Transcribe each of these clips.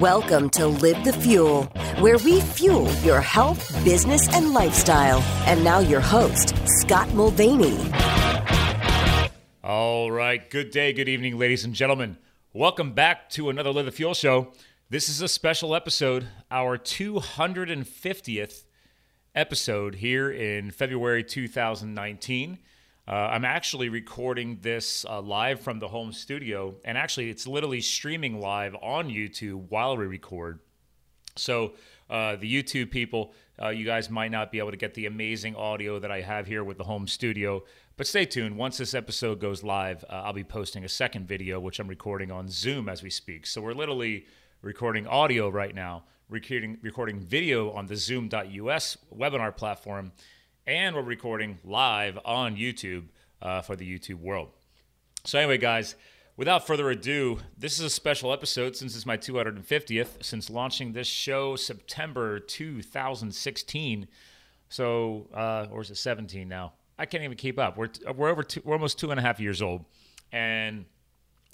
Welcome to Live the Fuel, where we fuel your health, business, and lifestyle. And now, your host, Scott Mulvaney. All right. Good day, good evening, ladies and gentlemen. Welcome back to another Live the Fuel show. This is a special episode, our 250th episode here in February 2019. Uh, I'm actually recording this uh, live from the home studio, and actually, it's literally streaming live on YouTube while we record. So, uh, the YouTube people, uh, you guys might not be able to get the amazing audio that I have here with the home studio, but stay tuned. Once this episode goes live, uh, I'll be posting a second video, which I'm recording on Zoom as we speak. So, we're literally recording audio right now, recording, recording video on the Zoom.us webinar platform and we're recording live on YouTube uh, for the YouTube world. So, anyway, guys, without further ado, this is a special episode since it's my 250th since launching this show September 2016. So, uh, or is it 17 now? I can't even keep up. We're, we're over two, we're almost two and a half years old, and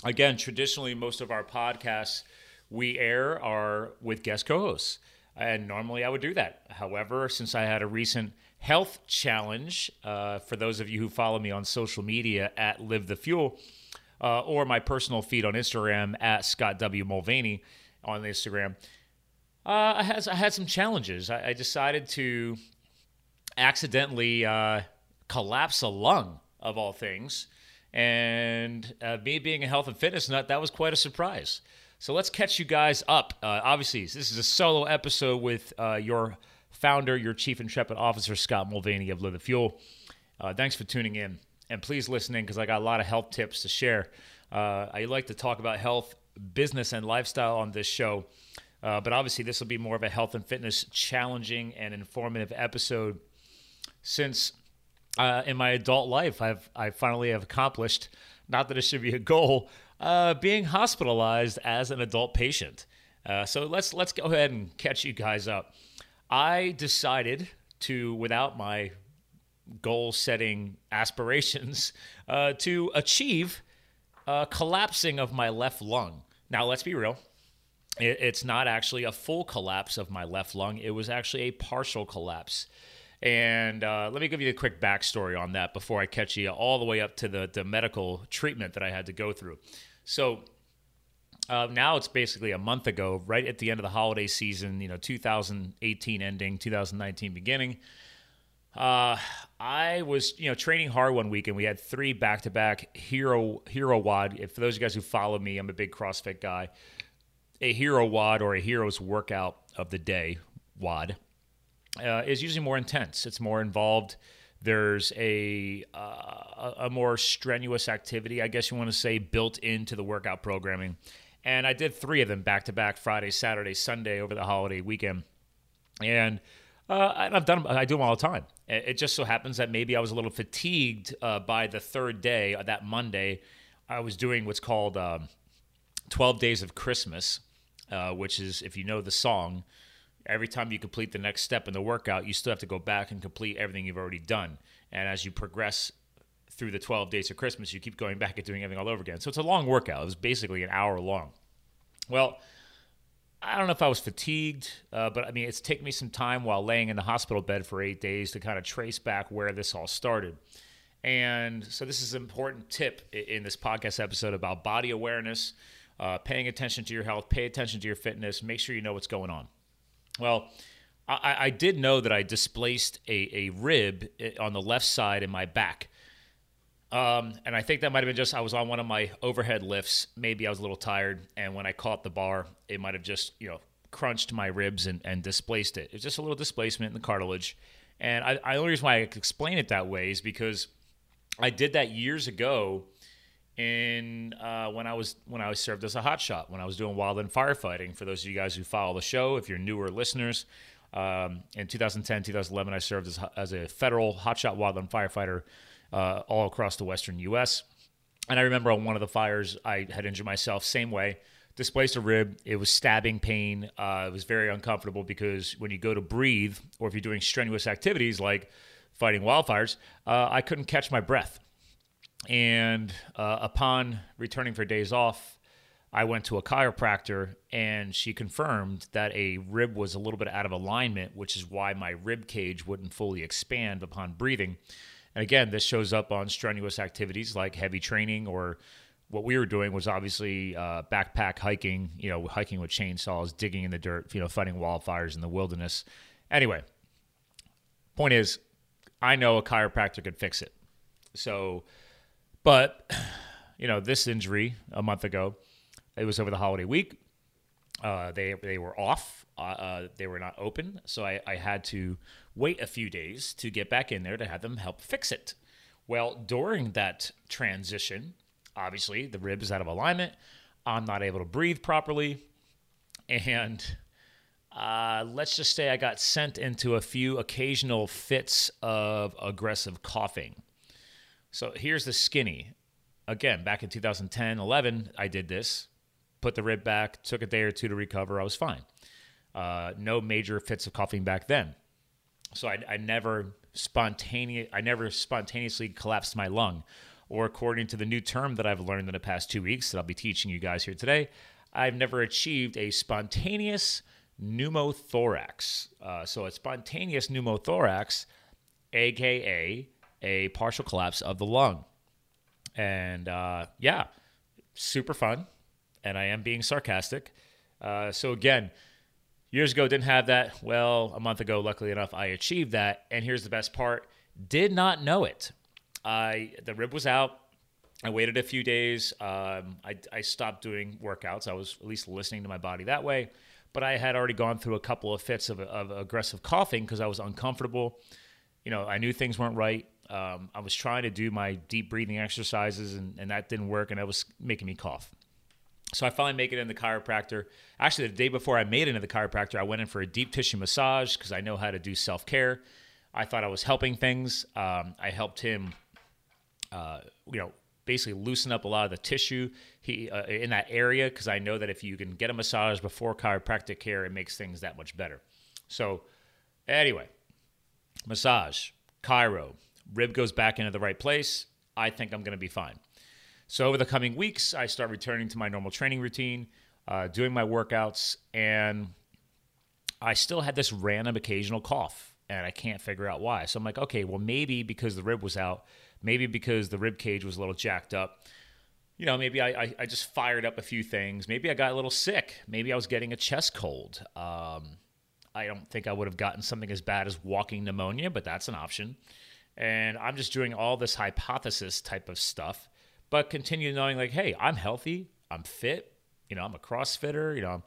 again, traditionally, most of our podcasts we air are with guest co-hosts, and normally I would do that. However, since I had a recent health challenge uh, for those of you who follow me on social media at Live the Fuel uh, or my personal feed on Instagram at Scott W. Mulvaney on Instagram. Uh, I, had, I had some challenges. I, I decided to accidentally uh, collapse a lung, of all things. And uh, me being a health and fitness nut, that was quite a surprise. So let's catch you guys up. Uh, obviously, this is a solo episode with your founder, your chief intrepid officer, Scott Mulvaney of Live the Fuel. Uh, thanks for tuning in. And please listen in because I got a lot of health tips to share. Uh, I like to talk about health, business, and lifestyle on this show. Uh, but obviously, this will be more of a health and fitness challenging and informative episode since uh, in my adult life, I've I finally have accomplished, not that it should be a goal, uh, being hospitalized as an adult patient. Uh, so let's let's go ahead and catch you guys up. I decided to, without my goal setting aspirations, uh, to achieve a collapsing of my left lung. Now, let's be real. it's not actually a full collapse of my left lung. It was actually a partial collapse. And uh, let me give you a quick backstory on that before I catch you all the way up to the, the medical treatment that I had to go through. So, uh, now it's basically a month ago, right at the end of the holiday season, you know, 2018 ending, 2019 beginning. Uh, I was, you know, training hard one week, and we had three back-to-back hero hero WOD. If, for those of you guys who follow me, I'm a big CrossFit guy. A hero WOD or a hero's workout of the day WOD uh, is usually more intense. It's more involved. There's a uh, a more strenuous activity, I guess you want to say, built into the workout programming and I did three of them back to back Friday, Saturday, Sunday over the holiday weekend. And uh, I've done I do them all the time. It just so happens that maybe I was a little fatigued uh, by the third day, uh, that Monday. I was doing what's called um, 12 Days of Christmas, uh, which is, if you know the song, every time you complete the next step in the workout, you still have to go back and complete everything you've already done. And as you progress through the 12 days of Christmas, you keep going back and doing everything all over again. So it's a long workout. It was basically an hour long. Well, I don't know if I was fatigued, uh, but I mean, it's taken me some time while laying in the hospital bed for eight days to kind of trace back where this all started. And so, this is an important tip in this podcast episode about body awareness, uh, paying attention to your health, pay attention to your fitness, make sure you know what's going on. Well, I, I did know that I displaced a, a rib eh, on the left side in my back. Um, and I think that might have been just I was on one of my overhead lifts. Maybe I was a little tired, and when I caught the bar, it might have just you know crunched my ribs and, and displaced it. It's just a little displacement in the cartilage. And I, I only reason why I explain it that way is because I did that years ago in uh, when I was when I was served as a hot shot when I was doing wildland firefighting. For those of you guys who follow the show, if you're newer listeners, um, in 2010, 2011, I served as, as a federal hotshot wildland firefighter uh, all across the western U.S. And I remember on one of the fires, I had injured myself same way, displaced a rib. It was stabbing pain. Uh, it was very uncomfortable because when you go to breathe, or if you're doing strenuous activities like fighting wildfires, uh, I couldn't catch my breath. And uh, upon returning for days off, I, I went to a chiropractor and she confirmed that a rib was a little bit out of alignment, which is why my rib cage wouldn't fully expand upon breathing. Again, this shows up on strenuous activities like heavy training or what we were doing was obviously uh, backpack hiking, you know, hiking with chainsaws, digging in the dirt, you know, fighting wildfires in the wilderness. Anyway, point is, I know a chiropractor could fix it. So, but, you know, this injury a month ago, it was over the holiday week. Uh, they they were off. Uh, uh, they were not open, so I, I had to wait a few days to get back in there to have them help fix it. Well, during that transition, obviously the rib is out of alignment. I'm not able to breathe properly, and uh, let's just say I got sent into a few occasional fits of aggressive coughing. So here's the skinny. Again, back in 2010, 11, I did this put the rib back, took a day or two to recover. I was fine. Uh, no major fits of coughing back then. So I, I never spontaneous I never spontaneously collapsed my lung, or according to the new term that I've learned in the past two weeks that I'll be teaching you guys here today, I've never achieved a spontaneous pneumothorax. Uh, so a spontaneous pneumothorax, aka a partial collapse of the lung, and uh, yeah, super fun and I am being sarcastic. Uh, so again, years ago didn't have that. Well, a month ago, luckily enough, I achieved that. And here's the best part: did not know it. I the rib was out. I waited a few days. Um, I, I stopped doing workouts. I was at least listening to my body that way. But I had already gone through a couple of fits of, of aggressive coughing because I was uncomfortable. You know, I knew things weren't right. Um, I was trying to do my deep breathing exercises, and, and that didn't work, and it was making me cough. So I finally make it in the chiropractor. Actually, the day before I made it into the chiropractor, I went in for a deep tissue massage because I know how to do self care. I thought I was helping things. Um, I helped him, uh, you know, basically loosen up a lot of the tissue he uh, in that area because I know that if you can get a massage before chiropractic care, it makes things that much better. So, anyway, massage, chiro, rib goes back into the right place. I think I'm going to be fine. So over the coming weeks, I start returning to my normal training routine, uh, doing my workouts, and I still had this random occasional cough, and I can't figure out why. So I'm like, okay, well maybe because the rib was out, maybe because the rib cage was a little jacked up. You know, maybe I, I, I just fired up a few things. Maybe I got a little sick. Maybe I was getting a chest cold. Um, I don't think I would have gotten something as bad as walking pneumonia, but that's an option. And I'm just doing all this hypothesis type of stuff but continue knowing like, hey, I'm healthy, I'm fit, you know, I'm a CrossFitter, you know,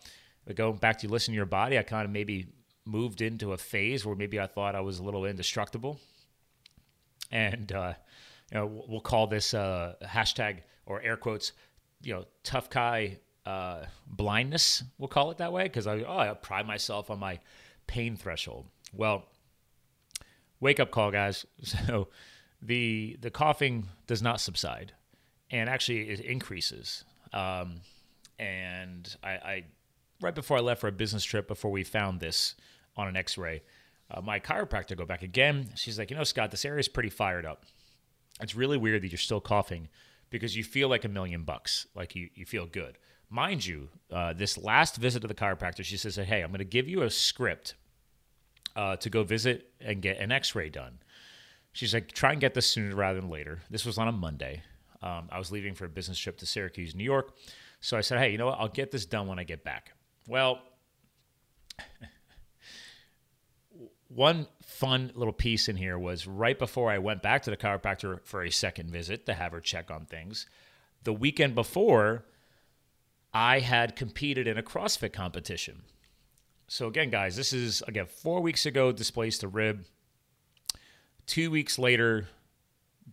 going back to listen to your body, I kind of maybe moved into a phase where maybe I thought I was a little indestructible. And, uh, you know, we'll call this uh, hashtag or air quotes, you know, tough guy uh, blindness. We'll call it that way because I, oh, I pride myself on my pain threshold. Well, wake up call, guys. So the the coughing does not subside and actually it increases. Um, and I, I, right before I left for a business trip, before we found this on an X-ray, uh, my chiropractor go back again. She's like, you know, Scott, this area is pretty fired up. It's really weird that you're still coughing because you feel like a million bucks, like you, you feel good. Mind you, uh, this last visit to the chiropractor, she says, hey, I'm going to give you a script uh, to go visit and get an X-ray done. She's like, try and get this sooner rather than later. This was on a Monday. Um, I was leaving for a business trip to Syracuse, New York. So I said, hey, you know what? I'll get this done when I get back. Well, one fun little piece in here was right before I went back to the chiropractor for a second visit to have her check on things. The weekend before, I had competed in a CrossFit competition. So again, guys, this is again four weeks ago. Displaced a rib. Two weeks later,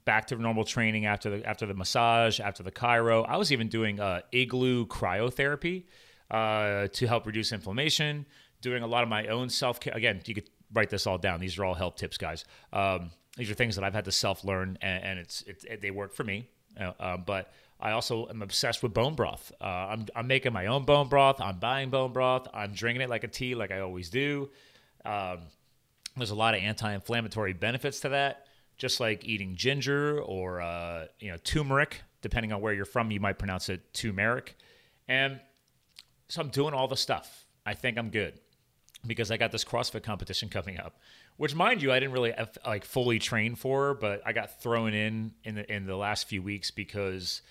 back to normal training after the after the massage, after the chiro. I was even doing uh, igloo cryotherapy uh, to help reduce inflammation. Doing a lot of my own self care. Again, you could write this all down. These are all health tips, guys. Um, these are things that I've had to self learn, and, and, it's it, it, they work for me. Uh, um, but I also am obsessed with bone broth. Uh, I'm, I'm making my own bone broth. I'm buying bone broth. I'm drinking it like a tea, like I always do. Um, there's a lot of anti-inflammatory benefits to that just like eating ginger or uh, you know turmeric. Depending on where you're from, you might pronounce it turmeric. And so I'm doing all the stuff. I think I'm good because I got this CrossFit competition coming up, which, mind you, I didn't really like fully train for, but I got thrown in in the in the last few weeks because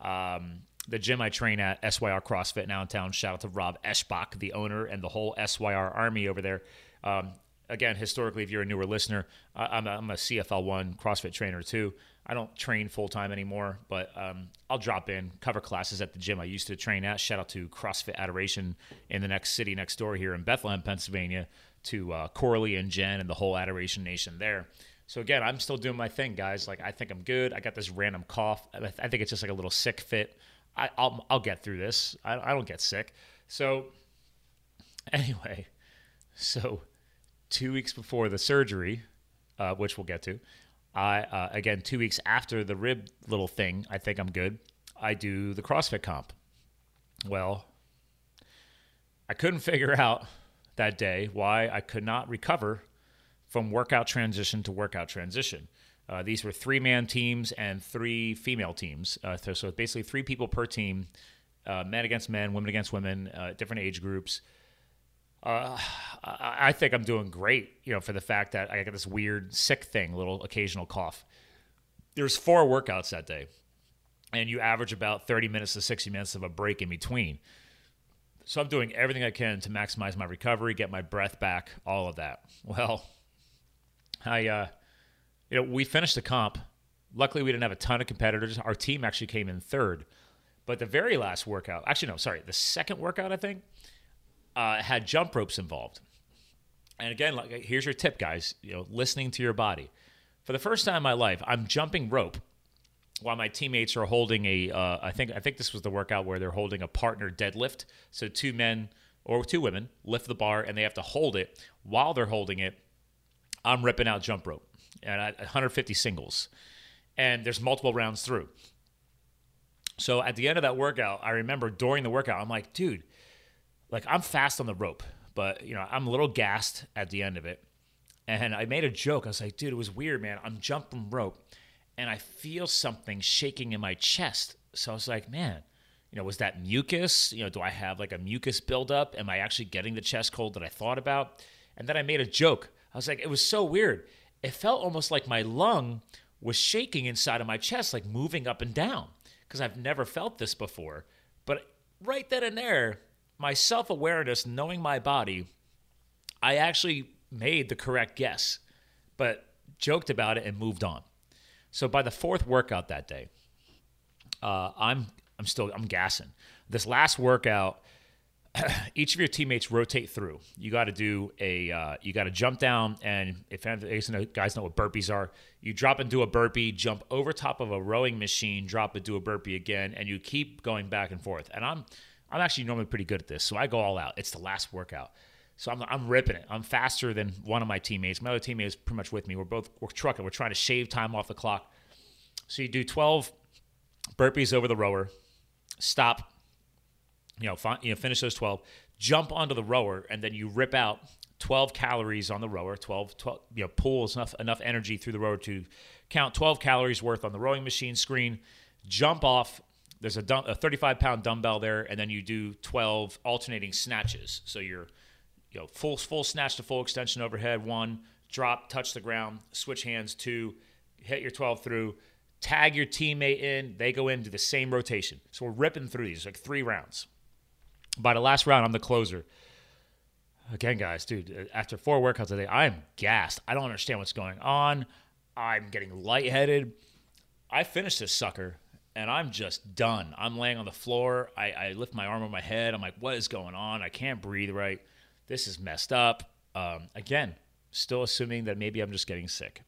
um, the gym I train at, SYR CrossFit now in town. Shout out to Rob Eschbach, the owner, and the whole SYR army over there. Um, again, historically, if you're a newer listener, I'm a, I'm a CFL one CrossFit trainer too. I don't train full time anymore, but um, I'll drop in, cover classes at the gym I used to train at. Shout out to CrossFit Adoration in the next city next door here in Bethlehem, Pennsylvania, to uh, Corley and Jen and the whole Adoration Nation there. So again, I'm still doing my thing, guys. Like I think I'm good. I got this random cough. I think it's just like a little sick fit. I, will I'll get through this. I, I don't get sick. So anyway, so two weeks before the surgery, uh, which we'll get to, I uh, again two weeks after the rib little thing, I think I'm good. I do the CrossFit comp. Well, I couldn't figure out that day why I could not recover from workout transition to workout transition. Uh, these were three man teams and three female teams. Uh, so, so basically, three people per team uh, men against men, women against women, uh, different age groups. Uh, I think I'm doing great, you know, for the fact that I got this weird sick thing, little occasional cough. There's four workouts that day, and you average about 30 minutes to 60 minutes of a break in between. So I'm doing everything I can to maximize my recovery, get my breath back, all of that. Well, I, uh, you know, we finished the comp. Luckily, we didn't have a ton of competitors. Our team actually came in third. But the very last workout, actually, no, sorry, the second workout, I think, uh, had jump ropes involved. And again, like, here's your tip, guys. You know, listening to your body. For the first time in my life, I'm jumping rope while my teammates are holding a. Uh, I think I think this was the workout where they're holding a partner deadlift. So two men or two women lift the bar and they have to hold it. While they're holding it, I'm ripping out jump rope and 150 singles, and there's multiple rounds through. So at the end of that workout, I remember during the workout, I'm like, dude, like I'm fast on the rope, but you know, I'm a little gassed at the end of it. And I made a joke. I was like, dude, it was weird, man. I'm jumping rope and I feel something shaking in my chest. So I was like, man, you know, was that mucus? You know, do I have like a mucus buildup? Am I actually getting the chest cold that I thought about? And then I made a joke. I was like, it was so weird. It felt almost like my lung was shaking inside of my chest, like moving up and down, because I've never felt this before. But right then and there, my self awareness, knowing my body, I actually made the correct guess, but joked about it and moved on. So by the fourth workout that day, uh, I'm I'm still I'm gassing. This last workout, each of your teammates rotate through. You got to do a uh, you got to jump down, and if guys know what burpees are, you drop into a burpee, jump over top of a rowing machine, drop and do a burpee again, and you keep going back and forth. And I'm I'm actually normally pretty good at this, so I go all out. It's the last workout. So I'm, I'm ripping it. I'm faster than one of my teammates. My other teammate is pretty much with me. We're both we're trucking. We're trying to shave time off the clock. So you do 12 burpees over the rower, stop, you know, you know, finish those 12, jump onto the rower, and then you rip out 12 calories on the rower. 12, 12 you know, pulls enough enough energy through the rower to count 12 calories worth on the rowing machine screen. Jump off, there's a, a 35 pound dumbbell there, and then you do 12 alternating snatches. So you're, you know, full full snatch to full extension overhead. One, drop, touch the ground, switch hands. Two, hit your 12 through. Tag your teammate in. They go into the same rotation. So we're ripping through these like three rounds. By the last round, I'm the closer. Again, guys, dude, after four workouts a day, I am gassed. I don't understand what's going on. I'm getting lightheaded. I finished this sucker and I'm just done. I'm laying on the floor. I, I, lift my arm on my head. I'm like, what is going on? I can't breathe right. This is messed up. Um, again, still assuming that maybe I'm just getting sick.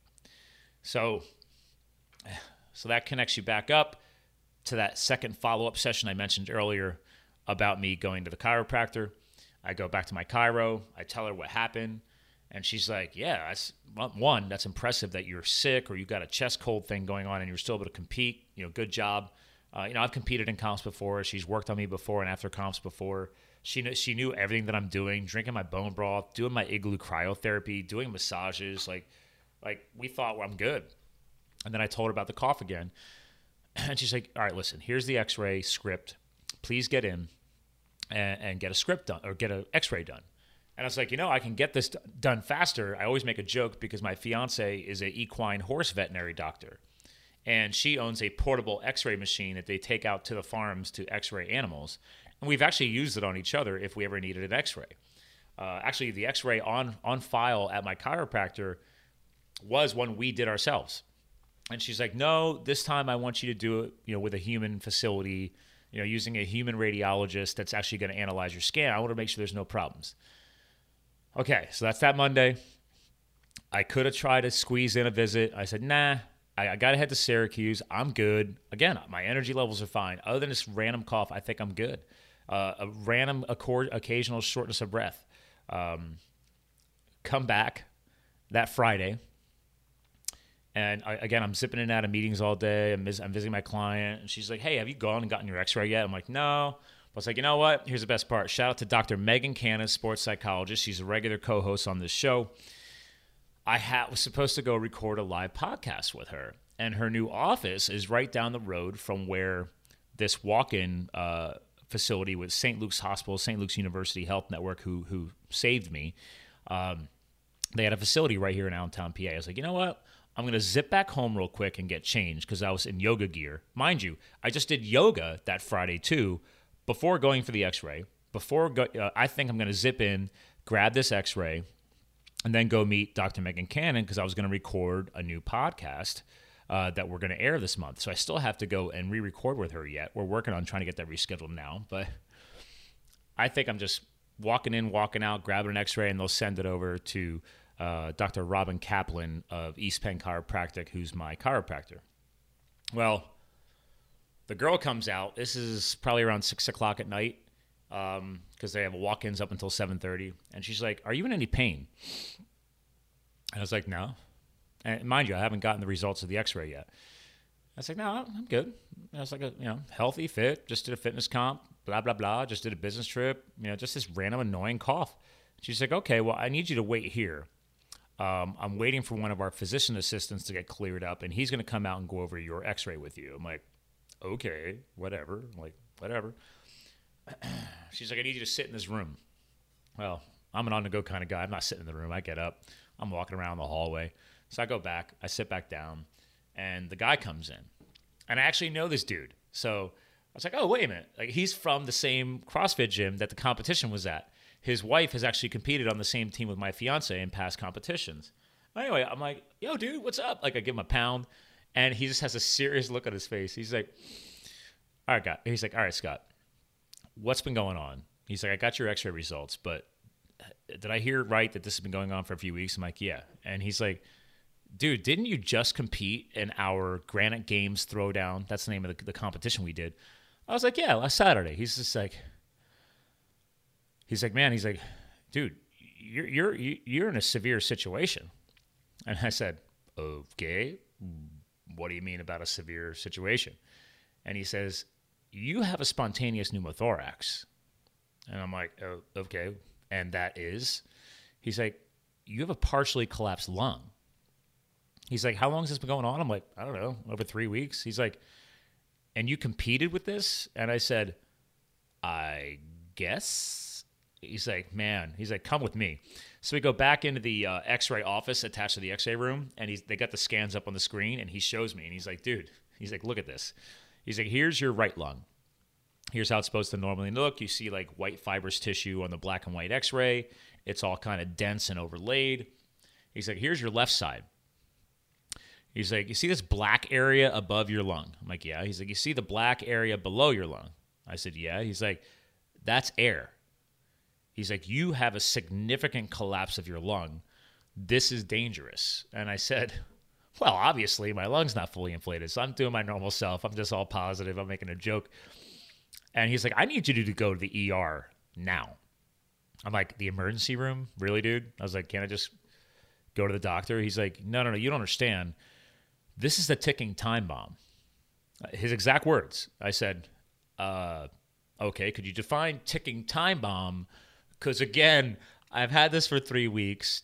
So, so that connects you back up to that second follow up session I mentioned earlier about me going to the chiropractor. I go back to my chiro. I tell her what happened. And she's like, Yeah, that's one, that's impressive that you're sick or you've got a chest cold thing going on and you're still able to compete. You know, good job. Uh, you know, I've competed in comps before. She's worked on me before and after comps before. She knew, she knew everything that I'm doing, drinking my bone broth, doing my igloo cryotherapy, doing massages. Like, like we thought well, I'm good. And then I told her about the cough again. And she's like, All right, listen, here's the x ray script. Please get in. and, and get a script done or get an X-ray done. And I was like, you know, I can get this done faster. I always make a joke because my fiance is a equine horse veterinary doctor, and she owns a portable X-ray machine that they take out to the farms to X-ray animals. And we've actually used it on each other if we ever needed an X-ray. Uh, actually, the X-ray on on file at my chiropractor was one we did ourselves. And she's like, no, this time I want you to do it, you know, with a human facility, you know, using a human radiologist that's actually going to analyze your scan. I want to make sure there's no problems. Okay, so that's that Monday. I could have tried to squeeze in a visit. I said, nah, I, I got to head to Syracuse. I'm good. Again, my energy levels are fine. Other than this random cough, I think I'm good. Uh, a random accord, occasional shortness of breath. Um, come back that Friday. And I, again, I'm zipping in and out of meetings all day. I'm, I'm visiting my client. And she's like, hey, have you gone and gotten your x ray yet? I'm like, no. I was like, you know what? Here's the best part. Shout out to Dr. Megan Cannon, sports psychologist. She's a regular co-host on this show. I ha- was supposed to go record a live podcast with her, and her new office is right down the road from where this walk-in uh, facility with St. Luke's Hospital, St. Luke's University Health Network, who who saved me. Um, they had a facility right here in Allentown, PA. I was like, you know what? I'm to zip back home real quick and get changed because I was in yoga gear. Mind you, I just did yoga that Friday too before going for the x-ray before go, uh, i think i'm to zip in grab this x-ray and then go meet dr megan cannon because i was going to record a new podcast uh, that we're going to air this month. So i still have to go and re-record with her yet. We're working on trying to get that rescheduled now but i think i'm just walking in walking out grabbing an x-ray and they'll send it over to uh, dr robin kaplan of east penn chiropractic who's my chiropractor. Well the girl comes out. This is probably around six o'clock at night because um, they have walk-ins up until seven thirty. And she's like, "Are you in any pain?" And I was like, "No." And mind you, I haven't gotten the results of the X-ray yet. I was like, "No, I'm good." I was like, a, you know, healthy, fit. Just did a fitness comp. Blah blah blah. Just did a business trip. You know, just this random annoying cough. She's like, "Okay, well, I need you to wait here." Um, I'm waiting for one of our physician assistants to get cleared up, and he's going to come out and go over your X-ray with you. I'm like, okay, whatever. I'm like, whatever. She's like, I need you to sit in this room. Well, I'm an on the go kind of guy. I'm not sitting in the room. I get up, I'm walking around the hallway. So I go back, I sit back down, and the guy comes in. And I actually know this dude. So I was like, oh, wait a minute. Like, he's from the same CrossFit gym that the competition was at. His wife has actually competed on the same team with my fiance in past competitions. Anyway, I'm like, yo, dude, what's up? Like, I give him a pound and he just has a serious look on his face. He's like, "All right, God." He's like, "All right, Scott, what's been going on?" He's like, "I got your X-ray results, but uh, did I hear right that this has been going on for a few weeks?" I'm like, "Yeah," and he's like. Dude, didn't you just compete in our Granite Games Throwdown? That's the name of the, the competition we did. I was like, yeah, last Saturday. He's just like, he's like, man, he's like, dude, you're you're you're in a severe situation. And I said, okay, what do you mean about a severe situation? And he says, You have a spontaneous pneumothorax. And I'm like, oh, Okay. And that is? He's like, You have a partially collapsed lung. He's like, How long has this been going on? I'm like, I don't know, over three weeks. He's like, And you competed with this? And I said, I guess. He's like, Man, he's like, Come with me. So we go back into the uh, X-ray office attached to the X-ray room, and he's they got the scans up on the screen, and he shows me, and he's like, "Dude," he's like, "Look at this." He's like, "Here's your right lung. Here's how it's supposed to normally look. You see like white fibrous tissue on the black and white X-ray. It's all kind of dense and overlaid." He's like, "Here's your left side." He's like, "You see this black area above your lung?" I'm like, "Yeah." He's like, "You see the black area below your lung?" I said, "Yeah." He's like, "That's air." He's like, You have a significant collapse of your lung. This is dangerous. And I said, Well, obviously, my lung's not fully inflated. So I'm doing my normal self. I'm just all positive. I'm making a joke. And he's like, I need you to go to the ER now. I'm like, The emergency room? Really, dude? I was like, Can I just go to the doctor? He's like, No, no, no. You don't understand. This is the ticking time bomb. His exact words. I said, uh, Okay, could you define ticking time bomb? Because again, I've had this for three weeks.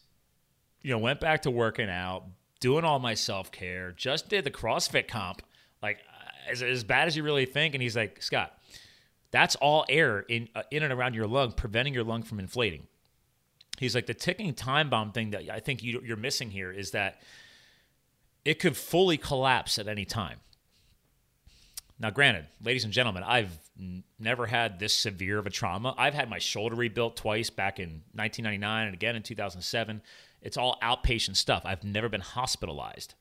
You know, went back to working out, doing all my self care, just did the CrossFit comp. Like, as, as bad as you really think. And he's like, Scott, That's all air in uh, in and around your lung, preventing your lung from inflating. He's like the ticking time bomb thing that I think you, you're missing here is that it could fully collapse at any time. Now, granted, ladies and gentlemen, I've n- never had this severe of a trauma. I've had my shoulder rebuilt twice back in 1999 and again in 2007. It's all outpatient stuff. I've never been hospitalized.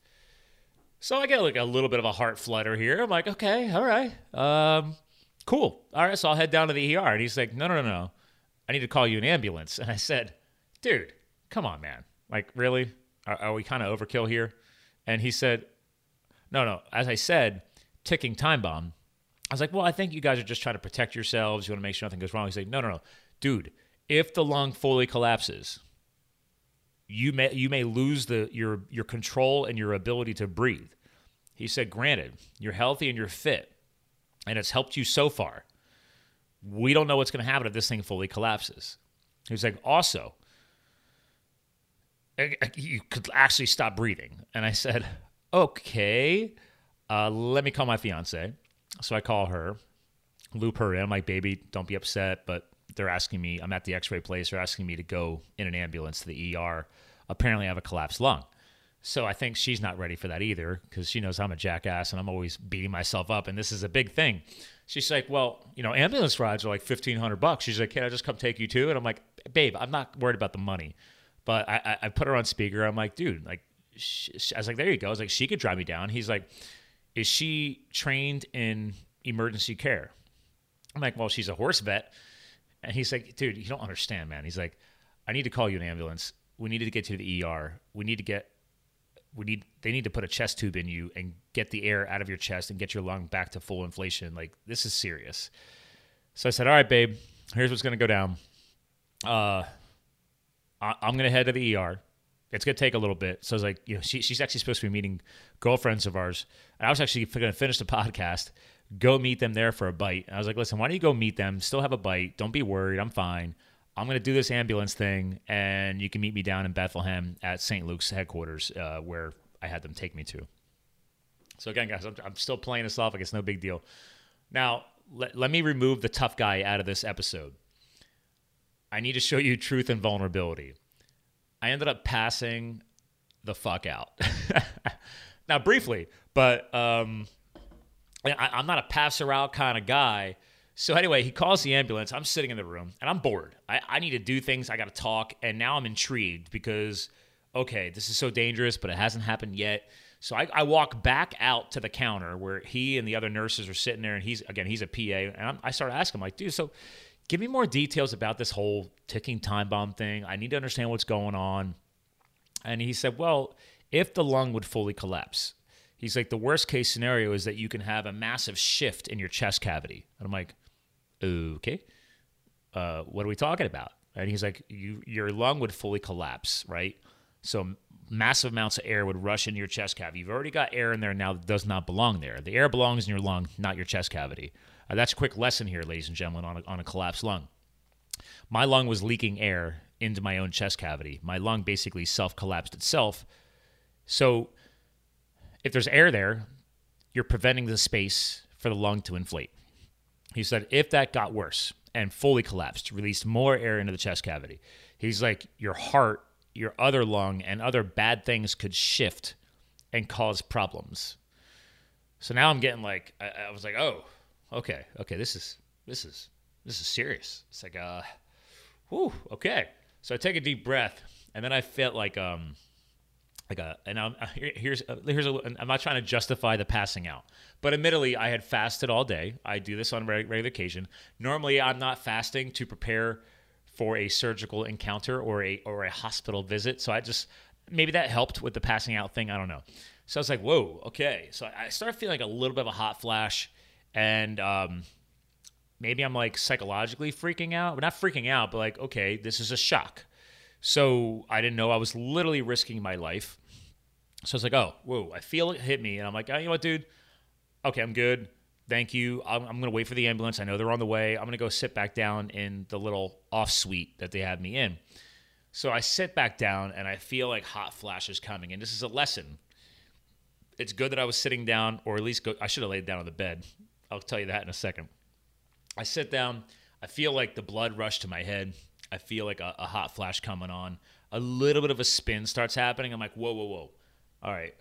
So I get like a little bit of a heart flutter here. I'm like, okay, all right, um, cool. All right, so I'll head down to the ER. And he's like, no, no, no, no. I need to call you an ambulance. And I said, dude, come on, man. Like, really? Are, are we kind of overkill here? And he said, no, no. As I said, ticking time bomb. I was like, well, I think you guys are just trying to protect yourselves. You want to make sure nothing goes wrong. He's like, no, no, no, dude. If the lung fully collapses, you may you may lose the your your control and your ability to breathe. He said, granted, you're healthy and you're fit, and it's helped you so far. We don't know what's going to happen if this thing fully collapses. He was like, also, you could actually stop breathing. And I said, okay. Uh, let me call my fiance. So I call her, loop her in. I'm like, baby, don't be upset, but they're asking me, I'm at the x ray place, they're asking me to go in an ambulance to the ER. Apparently, I have a collapsed lung. So I think she's not ready for that either because she knows I'm a jackass and I'm always beating myself up. And this is a big thing. She's like, well, you know, ambulance rides are like 1500 bucks. She's like, can I just come take you too? And I'm like, babe, I'm not worried about the money. But I, I, put her on speaker. I'm like, dude, like, she, I was like, there you go. I was like, she could drive me down. He's like, is she trained in emergency care? I'm like, well, she's a horse vet. And he's like, dude, you don't understand, man. He's like, I need to call you an ambulance. We need to get to the ER. We need to get, we need, they need to put a chest tube in you and get the air out of your chest and get your lung back to full inflation. Like, this is serious. So I said, all right, babe, here's what's going to go down. Uh, I, I'm going to head to the ER it's gonna take a little bit. So I was like, you know, she, she's actually supposed to be meeting girlfriends of ours. And I was actually gonna finish the podcast, go meet them there for a bite. And I was like, listen, why don't you go meet them? Still have a bite. Don't be worried. I'm fine. I'm gonna do this ambulance thing, and you can meet me down in Bethlehem at St. Luke's headquarters, uh, where I had them take me to. So again, guys, I'm, I'm still playing this off like it's no big deal. Now, let, let me remove the tough guy out of this episode. I need to show you truth and vulnerability. I ended up passing the fuck out. now, briefly, but um, I, I'm not a passer out kind of guy. So anyway, he calls the ambulance. I'm sitting in the room and I'm bored. I, I need to do things. I got to talk. And now I'm intrigued because, okay, this is so dangerous, but it hasn't happened yet. So I, I walk back out to the counter where he and the other nurses are sitting there. And he's, again, he's a PA. And I'm, I start asking him, like, dude, so give me more details about this whole ticking time bomb thing. I need to understand what's going on. And he said, well, if the lung would fully collapse, he's like, the worst case scenario is that you can have a massive shift in your chest cavity. And I'm like, okay, uh, what are we talking about? And he's like, you, your lung would fully collapse, right? So massive amounts of air would rush into your chest cavity. You've already got air in there now that does not belong there. The air belongs in your lung, not your chest cavity. Uh, that's a quick lesson here, ladies and gentlemen, on a, on a collapsed lung. My lung was leaking air into my own chest cavity. My lung basically self collapsed itself. So if there's air there, you're preventing the space for the lung to inflate. He said, if that got worse and fully collapsed, released more air into the chest cavity, he's like, your heart, your other lung, and other bad things could shift and cause problems. So now I'm getting like, I, I was like, oh, okay, okay, this is this is this is serious. It's like, uh, whew, okay. So I take a deep breath, and then I felt like um, like a and I'm, uh, here's uh, here's a, I'm not trying to justify the passing out, but admittedly I had fasted all day. I do this on regular occasion. Normally I'm not fasting to prepare for a surgical encounter or a or a hospital visit. So I just maybe that helped with the passing out thing. I don't know. So I was like, whoa, okay. So I started feeling like a little bit of a hot flash and um, maybe I'm like psychologically freaking out, but not freaking out, but like, okay, this is a shock. So I didn't know I was literally risking my life. So it's like, oh, whoa, I feel it hit me. And I'm like, oh, you know what, dude? Okay, I'm good. Thank you. I'm, I'm going to wait for the ambulance. I know they're on the way. I'm going to go sit back down in the little off suite that they had me in. So I sit back down and I feel like hot flashes coming. And this is a lesson. It's good that I was sitting down, or at least go, I should have laid down on the bed. I'll tell you that in a second. I sit down. I feel like the blood rush to my head. I feel like a, a hot flash coming on. A little bit of a spin starts happening. I'm like, whoa, whoa, whoa. All right,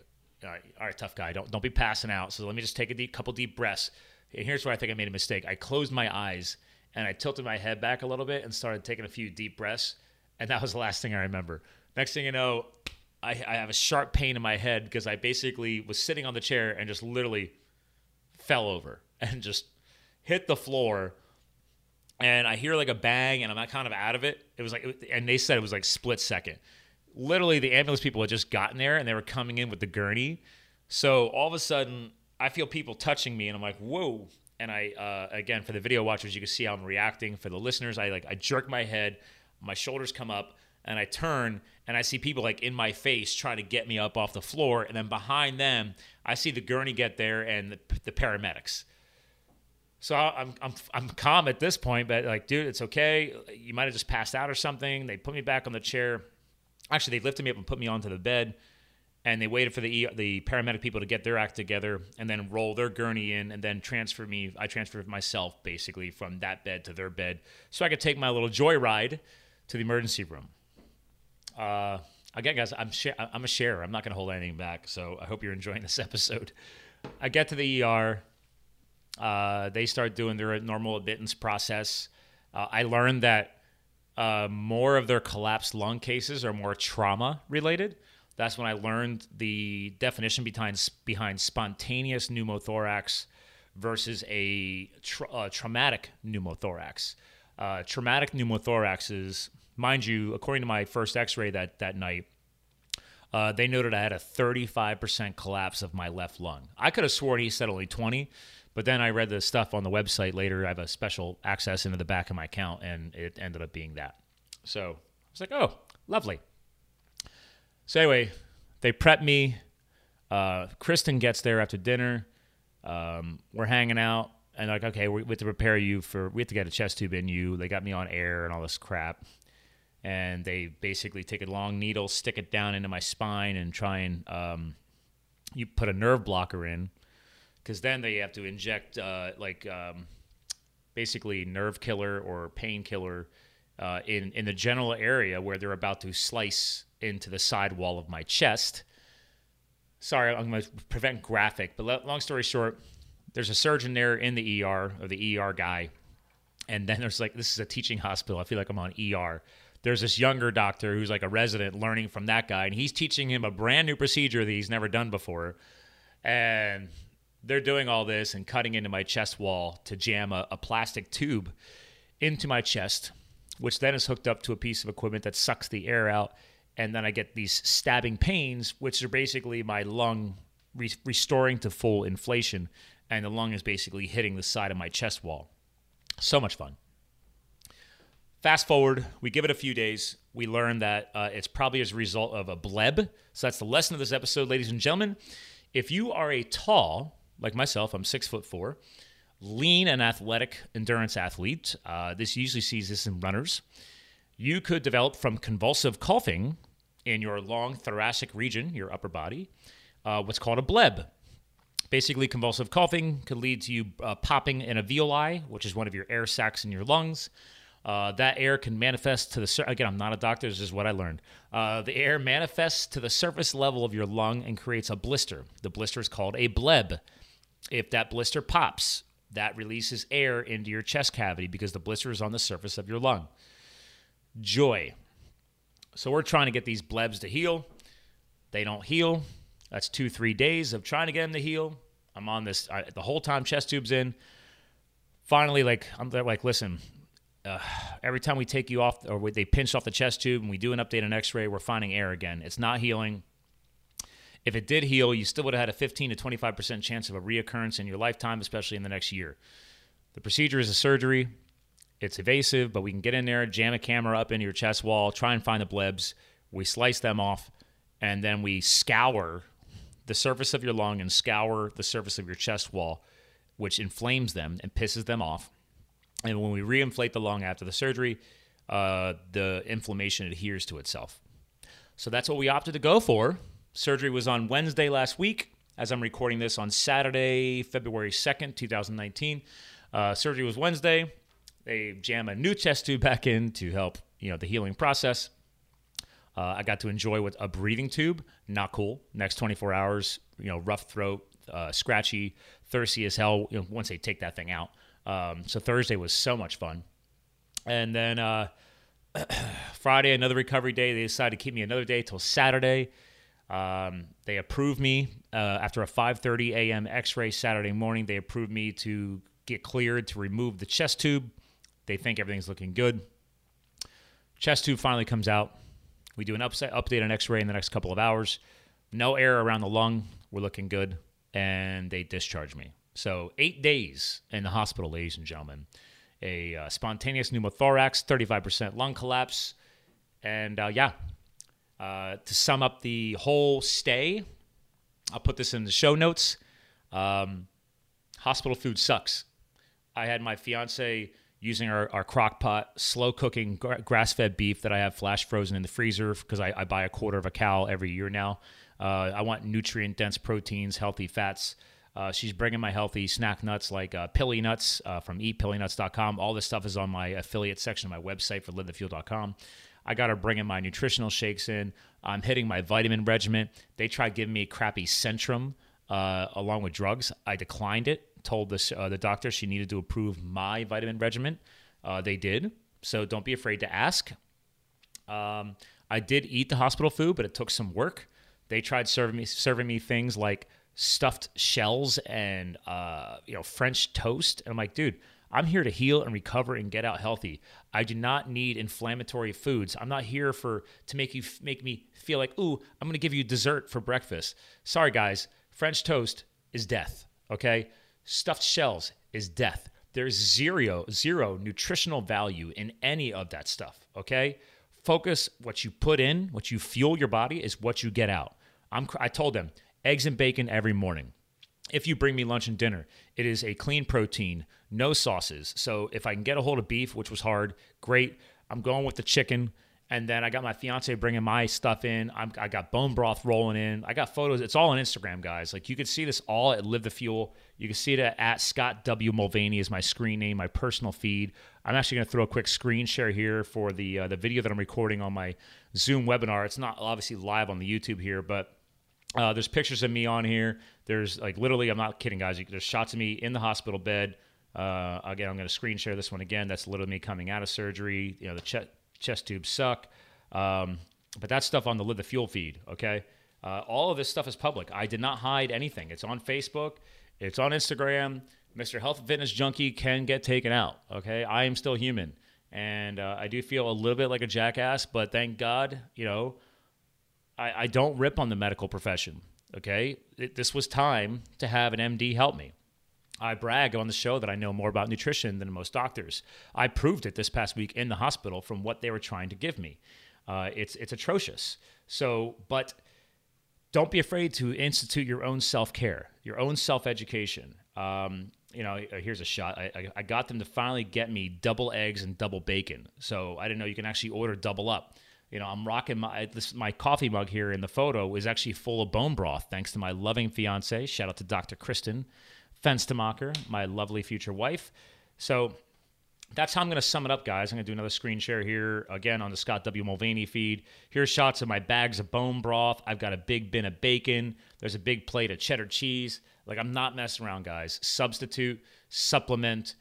all right, all right, tough guy. Don't don't be passing out. So let me just take a deep, couple deep breaths. And here's where I think I made a mistake. I closed my eyes and I tilted my head back a little bit and started taking a few deep breaths. And that was the last thing I remember. Next thing you know, I, I have a sharp pain in my head because I basically was sitting on the chair and just literally fell over and just hit the floor. And I hear like a bang, and I'm kind of out of it. It was like, and they said it was like split second. Literally, the ambulance people had just gotten there and they were coming in with the gurney. So all of a sudden, I feel people touching me, and I'm like, whoa. And I, uh, again, for the video watchers, you can see how I'm reacting. For the listeners, I like, I jerk my head, my shoulders come up, and I turn and I see people like in my face trying to get me up off the floor. And then behind them, I see the gurney get there and the, the paramedics. So I'm, I'm, I'm calm at this point, but like, dude, it's okay. You might have just passed out or something. They put me back on the chair. Actually, they lifted me up and put me onto the bed, and they waited for the the paramedic people to get their act together and then roll their gurney in and then transfer me. I transferred myself basically from that bed to their bed so I could take my little joyride to the emergency room. Uh, again, guys, I'm sh- I'm a sharer. I'm not going to hold anything back. So I hope you're enjoying this episode. I get to the ER. Uh, they start doing their normal admittance process. Uh, I learned that uh, more of their collapsed lung cases are more trauma related. That's when I learned the definition behind behind spontaneous pneumothorax versus a tra- traumatic pneumothorax. Uh, traumatic pneumothorax is Mind you, according to my first x ray that, that night, uh, they noted I had a 35% collapse of my left lung. I could have sworn he said only 20, but then I read the stuff on the website later. I have a special access into the back of my account, and it ended up being that. So I was like, oh, lovely. So anyway, they prep me. Uh, Kristen gets there after dinner. Um, we're hanging out, and like, okay, we have to prepare you for. We have to get a chest tube in you. They got me on air and all this crap and they basically take a long needle, stick it down into my spine, and try and um, you put a nerve blocker in, because then they have to inject uh, like um, basically nerve killer or painkiller uh, in in the general area where they're about to slice into the side wall of my chest. Sorry, I'm going to prevent graphic, but long story short, there's a surgeon there in the ER or the ER guy, and then there's like this is a teaching hospital. I feel like I'm on ER there's this younger doctor who's like a resident learning from that guy, and he's teaching him a brand new procedure that he's never done before. And they're doing all this and cutting into my chest wall to jam a, a plastic tube into my chest, which then is hooked up to a piece of equipment that sucks the air out. And then I get these stabbing pains, which are basically my lung re- restoring to full inflation. And the lung is basically hitting the side of my chest wall. So much fun. Fast forward, we give it a few days. We learn that uh, it's probably as a result of a bleb. So that's the lesson of this episode, ladies and gentlemen. If you are a tall, like myself, I'm six foot four, lean and athletic endurance athlete, uh, this usually sees this in runners, you could develop from convulsive coughing in your long thoracic region, your upper body, uh, what's called a bleb. Basically, convulsive coughing could lead to you uh, popping an alveoli, which is one of your air sacs in your lungs. Uh, that air can manifest to the sur- again. I'm not a doctor. This is what I learned. Uh, the air manifests to the surface level of your lung and creates a blister. The blister is called a bleb. If that blister pops, that releases air into your chest cavity because the blister is on the surface of your lung. Joy. So we're trying to get these blebs to heal. They don't heal. That's two, three days of trying to get them to heal. I'm on this I, the whole time, chest tubes in. Finally, like I'm like, listen, uh, every time we take you off or they pinch off the chest tube and we do an update on x-ray we're finding air again it's not healing if it did heal you still would have had a 15 to 25% chance of a reoccurrence in your lifetime especially in the next year the procedure is a surgery it's evasive but we can get in there jam a camera up into your chest wall try and find the blebs we slice them off and then we scour the surface of your lung and scour the surface of your chest wall which inflames them and pisses them off and when we reinflate the lung after the surgery, uh, the inflammation adheres to itself. So that's what we opted to go for. Surgery was on Wednesday last week. As I'm recording this on Saturday, February 2nd, 2019. Uh, surgery was Wednesday. They jam a new chest tube back in to help, you know, the healing process. Uh, I got to enjoy with a breathing tube. Not cool. Next 24 hours, you know, rough throat, uh, scratchy, thirsty as hell. You know, once they take that thing out. Um, so Thursday was so much fun. And then uh, Friday, another recovery day. They decided to keep me another day till Saturday. Um, they approved me uh, after a 5:30 a.m. X-ray Saturday morning. They approved me to get cleared to remove the chest tube. They think everything's looking good. Chest tube finally comes out. We do an upside, update on X-ray in the next couple of hours. No air around the lung. We're looking good, and they discharge me. So eight days in the hospital, ladies and gentlemen. A uh, spontaneous pneumothorax, 35% lung collapse, and uh, yeah. Uh, to sum up the whole stay, I'll put this in the show notes. Um, hospital food sucks. I had my fiance using our, our crock pot, slow cooking grass fed beef that I have flash frozen in the freezer because I, I, buy a quarter of a cow every year now. Uh, I want nutrient dense proteins, healthy fats. Uh, she's bringing my healthy snack nuts like uh, Pili Nuts uh, from eatpillynuts.com. All this stuff is on my affiliate section of my website for livethefuel.com. I got to bring in my nutritional shakes in. I'm hitting my vitamin regimen. They tried giving me crappy Centrum uh, along with drugs. I declined it told this, uh, the doctor she needed to approve my vitamin regimen. Uh, they did. So don't be afraid to ask. Um, I did eat the hospital food, but it took some work. They tried serving me serving me things like stuffed shells and uh, you know French toast, and I'm like, dude, I'm here to heal and recover and get out healthy. I do not need inflammatory foods. I'm not here for to make you make me feel like, ooh, I'm going to give you dessert for breakfast. Sorry, guys, French toast is death. Okay, stuffed shells is death. There's zero, zero nutritional value in any of that stuff. Okay. Focus what you put in, what you fuel your body is what you get out. I'm, I told them eggs and bacon every morning. If you bring me lunch and dinner, it is a clean protein, no sauces. So if I can get a hold of beef, which was hard, great. I'm going with the chicken. And then I got my fiance bringing my stuff in. I'm, i got bone broth rolling in. I got photos. It's all on Instagram, guys. Like you can see this all at Live the Fuel. You can see it at Scott W Mulvaney is my screen name, my personal feed. I'm actually going to throw a quick screen share here for the uh, the video that I'm recording on my Zoom webinar. It's not obviously live on the YouTube here, but uh, there's pictures of me on here. There's like literally, I'm not kidding, guys. There's shots of me in the hospital bed. Uh, again, I'm going to screen share this one again. That's literally me coming out of surgery. You know, the chest chest tubes suck. Um, but that's stuff on the the Fuel feed, okay? Uh, all of this stuff is public. I did not hide anything. It's on Facebook, it's on Instagram. Mr. Health Fitness Junkie can get taken out, okay? I am still human. And uh, I do feel a little bit like a jackass, but thank God, you know, I, I don't rip on the medical profession, okay? It, this was time to have an MD help me. I brag on the show that I know more about nutrition than most doctors. I proved it this past week in the hospital from what they were trying to give me. Uh, it's it's atrocious. So, but don't be afraid to institute your own self care, your own self education. Um, you know, uh, here's a shot. I, I, got them to finally get me double eggs and double bacon. So I didn't know you can actually order double up. You know, I'm rocking my this my coffee mug here in the photo is actually full of bone broth, thanks to my loving fiance. Shout out to Dr. Kristen. Fenstermacher, my lovely future wife. So that's how I'm going to sum it up, guys. I'm going to do another screen share here again on the Scott W. Mulvaney feed. Here's shots of my bags of bone broth. I've got a big bin of bacon. There's a big plate of cheddar cheese. Like, I'm not messing around, guys. Substitute, supplement,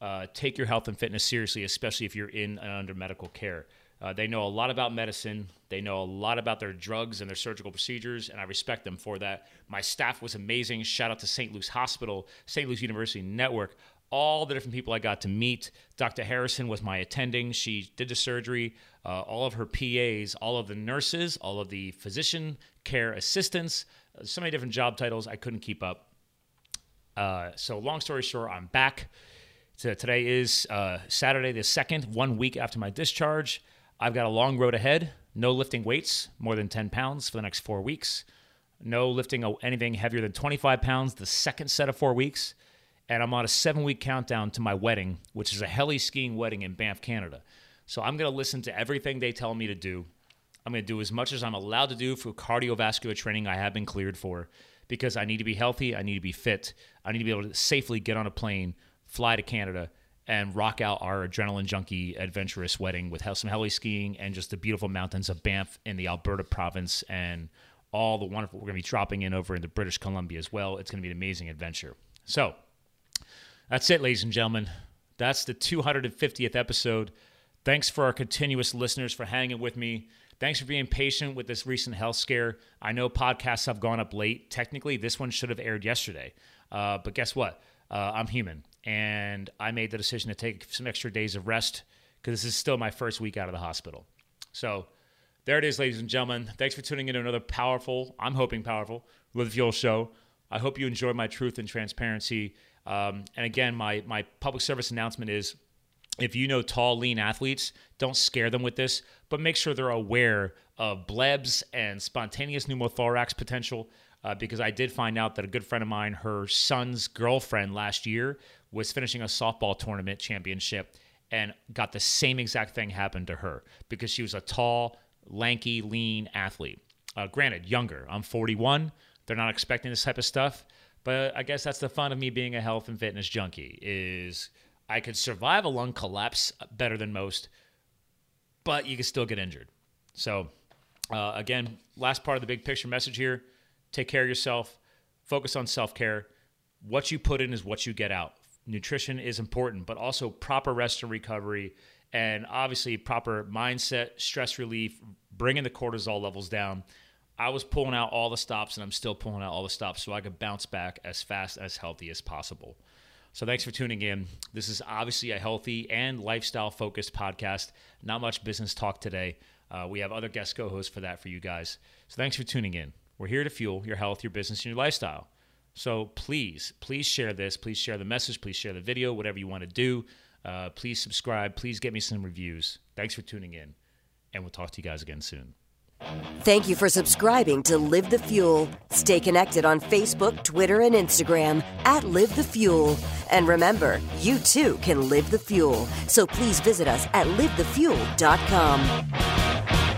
uh, take your health and fitness seriously, especially if you're in and under medical care. Uh, they know a lot about medicine. They know a lot about their drugs and their surgical procedures, and I respect them for that. My staff was amazing. Shout out to St. Luke's Hospital, St. Luke's University Network, all the different people I got to meet. Dr. Harrison was my attending. She did the surgery. Uh, all of her PAs, all of the nurses, all of the physician care assistants, uh, so many different job titles. I couldn't keep up. Uh, so, long story short, I'm back. So today is uh, Saturday the 2nd, one week after my discharge. I've got a long road ahead. No lifting weights more than 10 pounds for the next four weeks. No lifting anything heavier than 25 pounds the second set of four weeks. And I'm on a seven week countdown to my wedding, which is a heli skiing wedding in Banff, Canada. So I'm going to listen to everything they tell me to do. I'm going to do as much as I'm allowed to do for cardiovascular training I have been cleared for because I need to be healthy. I need to be fit. I need to be able to safely get on a plane fly to Canada, and rock out our adrenaline junkie adventurous wedding with some heli skiing and just the beautiful mountains of Banff in the Alberta province and all the wonderful. We're going to be dropping in over into British Columbia as well. It's going to be an amazing adventure. So that's it, ladies and gentlemen. That's the 250th episode. Thanks for our continuous listeners for hanging with me. Thanks for being patient with this recent health scare. I know podcasts have gone up late. Technically, this one should have aired yesterday. Uh, but guess what? Uh, I'm human and I made the decision to take some extra days of rest because this is still my first week out of the hospital. So there it is, ladies and gentlemen. Thanks for tuning in to another powerful, I'm hoping powerful, Live Fuel show. I hope you enjoy my truth and transparency. Um, and again, my my public service announcement is if you know tall, lean athletes, don't scare them with this, but make sure they're aware of blebs and spontaneous pneumothorax potential. Uh, because I did find out that a good friend of mine, her son's girlfriend last year, was finishing a softball tournament championship and got the same exact thing happen to her because she was a tall, lanky, lean athlete. Uh, granted, younger. I'm 41. They're not expecting this type of stuff, but I guess that's the fun of me being a health and fitness junkie. Is I could survive a lung collapse better than most, but you can still get injured. So, uh, again, last part of the big picture message here: take care of yourself, focus on self care. What you put in is what you get out nutrition is important, but also proper rest and recovery, and obviously proper mindset, stress relief, bringing the cortisol levels down. I was pulling out all the stops, and I'm still pulling out all the stops so I could bounce back as fast as healthy as possible. So thanks for tuning in. This is obviously a healthy and lifestyle focused podcast. Not much business talk today. Uh, we have other guest co-hosts for that for you guys. So thanks for tuning in. We're here to fuel your health, your business, and your lifestyle. So please, please share this. Please share the message. Please share the video, whatever you want to do. Uh, please subscribe. Please get me some reviews. Thanks for tuning in, and we'll talk to you guys again soon. Thank you for subscribing to Live the Fuel. Stay connected on Facebook, Twitter, and Instagram at Live the Fuel. And remember, you too can live the fuel. So please visit us at livethefuel.com.